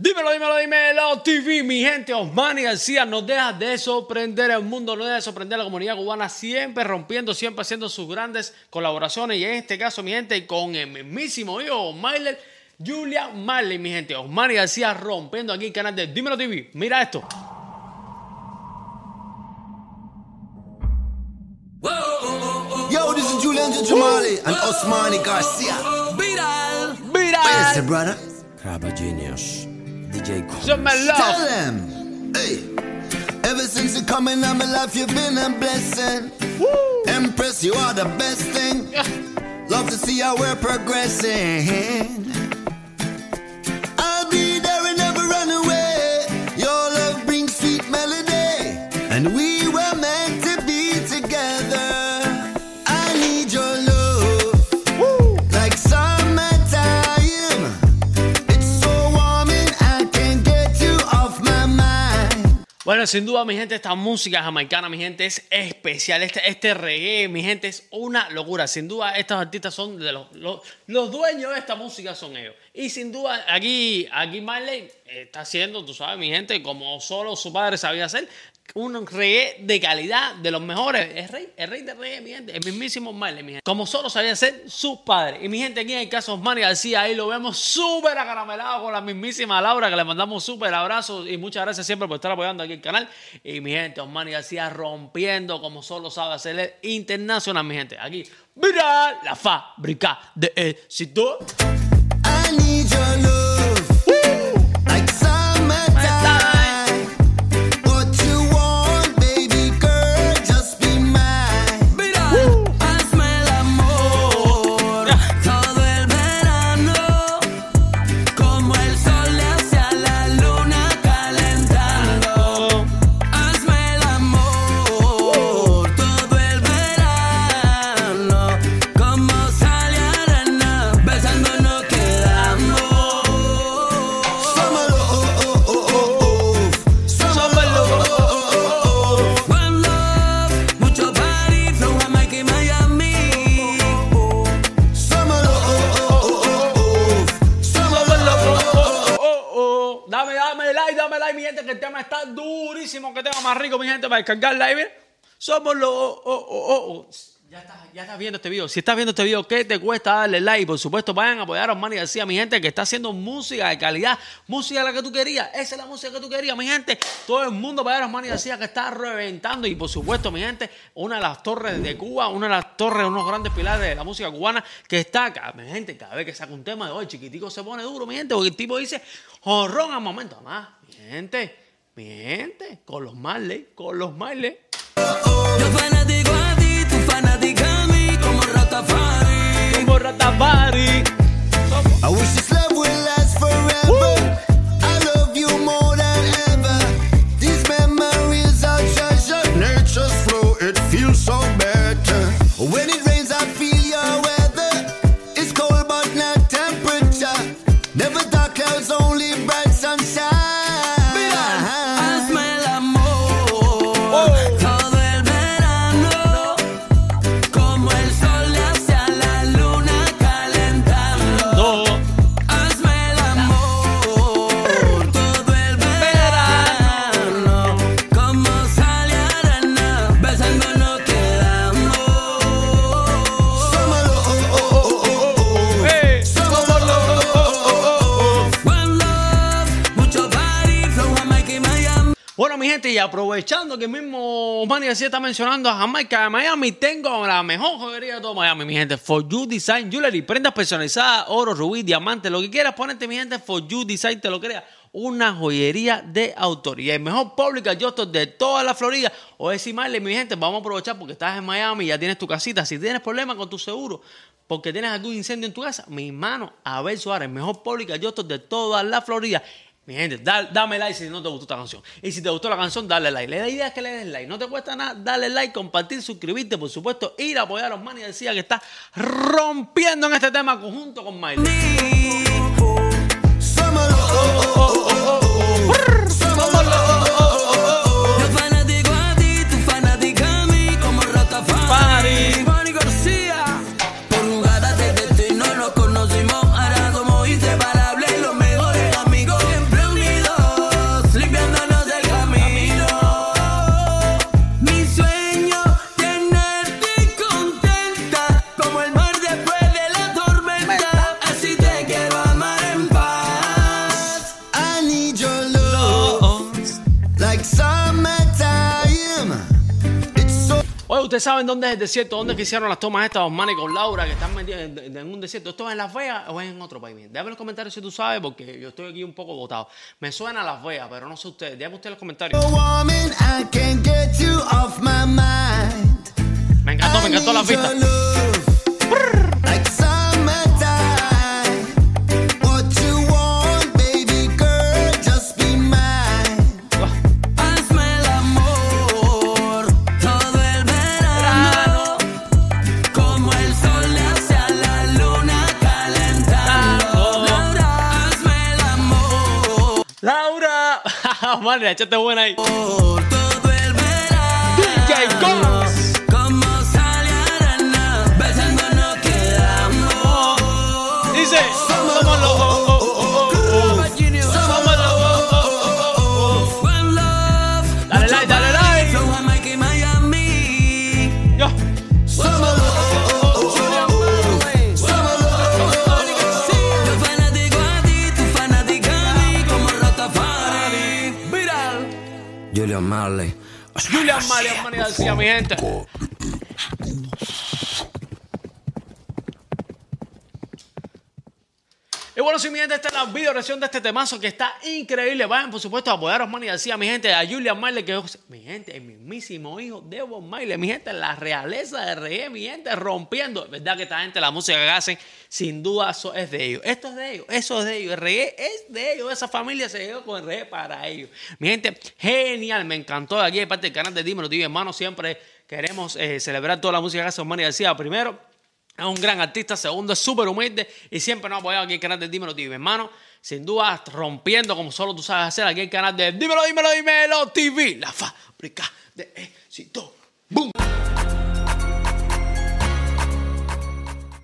Dímelo, dímelo, dímelo, TV, mi gente, Osmani García, nos deja de sorprender el mundo, no deja de sorprender a la comunidad cubana, siempre rompiendo, siempre haciendo sus grandes colaboraciones, y en este caso, mi gente, con el mismísimo hijo, Myler, Julia Marley, mi gente, Osmani García rompiendo aquí el canal de Dímelo TV, mira esto. Yo, this is Julian and Osmani Garcia. Viral, viral, brother. Genius, DJ Some love. Tell them. Hey. Ever since you come in my life, you've been a blessing. Empress, you are the best thing. Love to see how we're progressing. I'll be there and never run away. Your love brings sweet melody. And we were meant to be together. I need your Bueno, sin duda, mi gente, esta música jamaicana, mi gente, es especial. Este, este reggae, mi gente, es una locura. Sin duda, estos artistas son de los, los, dueños de esta música, son ellos. Y sin duda, aquí, aquí Marley está haciendo, tú sabes, mi gente, como solo su padre sabía hacer, un reggae de calidad, de los mejores. El rey, el rey de reggae, mi gente, el mismísimo Marley, mi gente. Como solo sabía hacer sus padres. Y mi gente, aquí en el caso Osmani García, ahí lo vemos súper acaramelado con la mismísima Laura, que le mandamos súper abrazos y muchas gracias siempre por estar apoyando aquí el canal. Y mi gente, Osmani García rompiendo como solo sabe hacer internacional, mi gente. Aquí, mira la fábrica de éxito. I need Dame, dame like, dame like, mi gente, que el tema está durísimo. Que tema más rico, mi gente, para descargar live. Somos los. Oh, oh, oh, oh. Ya estás, ya estás viendo este video. Si estás viendo este video, ¿qué te cuesta darle like? Por supuesto, vayan a apoyar a Osmani García, mi gente, que está haciendo música de calidad. Música la que tú querías. Esa es la música que tú querías, mi gente. Todo el mundo apoyar a Osmani García, que está reventando. Y por supuesto, mi gente, una de las torres de Cuba, una de las torres, unos grandes pilares de la música cubana, que está acá. Mi gente, cada vez que saca un tema de hoy, chiquitico se pone duro, mi gente, porque el tipo dice, jorrón al momento. Más, mi gente, mi gente, con los Marley, con los Marley. Rastafari. Como Ratapari. I wish mi gente, y aprovechando que el mismo Manny García está mencionando a Jamaica de Miami, tengo la mejor joyería de todo Miami, mi gente. For You Design Jewelry, prendas personalizadas, oro, rubí, diamante, lo que quieras ponerte, mi gente, For You Design te lo crea. Una joyería de autoría. El mejor público adjuster de toda la Florida. O decir, Marley, mi gente, vamos a aprovechar porque estás en Miami y ya tienes tu casita. Si tienes problemas con tu seguro, porque tienes algún incendio en tu casa, mi hermano Abel Suárez, el mejor público adjuster de toda la Florida. Mi gente, da- dame like si no te gustó esta canción. Y si te gustó la canción, dale like. La idea es que le des like. No te cuesta nada, dale like, compartir, suscribirte, por supuesto, ir a apoyar a Osmani decía que está rompiendo en este tema conjunto con Miley. Ustedes saben dónde es el desierto, dónde que hicieron las tomas estas, Osmani con Laura, que están metidos en, en un desierto. ¿Esto es en Las Vegas o es en otro país? Déjame en los comentarios si tú sabes, porque yo estoy aquí un poco botado. Me suena a Las Vegas, pero no sé ustedes. Déjame ustedes en los comentarios. Me encantó, me encantó la I ¡Laura! Vale, échate buena ahí. todo el verano. DJ. Julian Marley. Mario Manny García, mi gente. Y bueno, si mi gente, esta es la video reacción de este temazo que está increíble. Vayan, por supuesto, a apoyar a Osmani García, mi gente, a Julian Marley, que mi gente, el mismísimo hijo de Bob Marley, mi gente, la realeza de reggae, mi gente, rompiendo. Verdad que esta gente, la música que hacen, sin duda, es de ellos. Esto es de ellos, eso es de ellos. El es de ellos, esa familia se llegó con el para ellos. Mi gente, genial, me encantó. Aquí de parte del canal de Dímelo TV, hermano, siempre queremos eh, celebrar toda la música que hace Osmani García. Primero, es un gran artista, segundo es súper humilde y siempre nos ha apoyado aquí el canal de Dímelo TV, hermano. Sin duda, rompiendo como solo tú sabes hacer aquí el canal de Dímelo, Dímelo, Dímelo TV, la fábrica de éxito.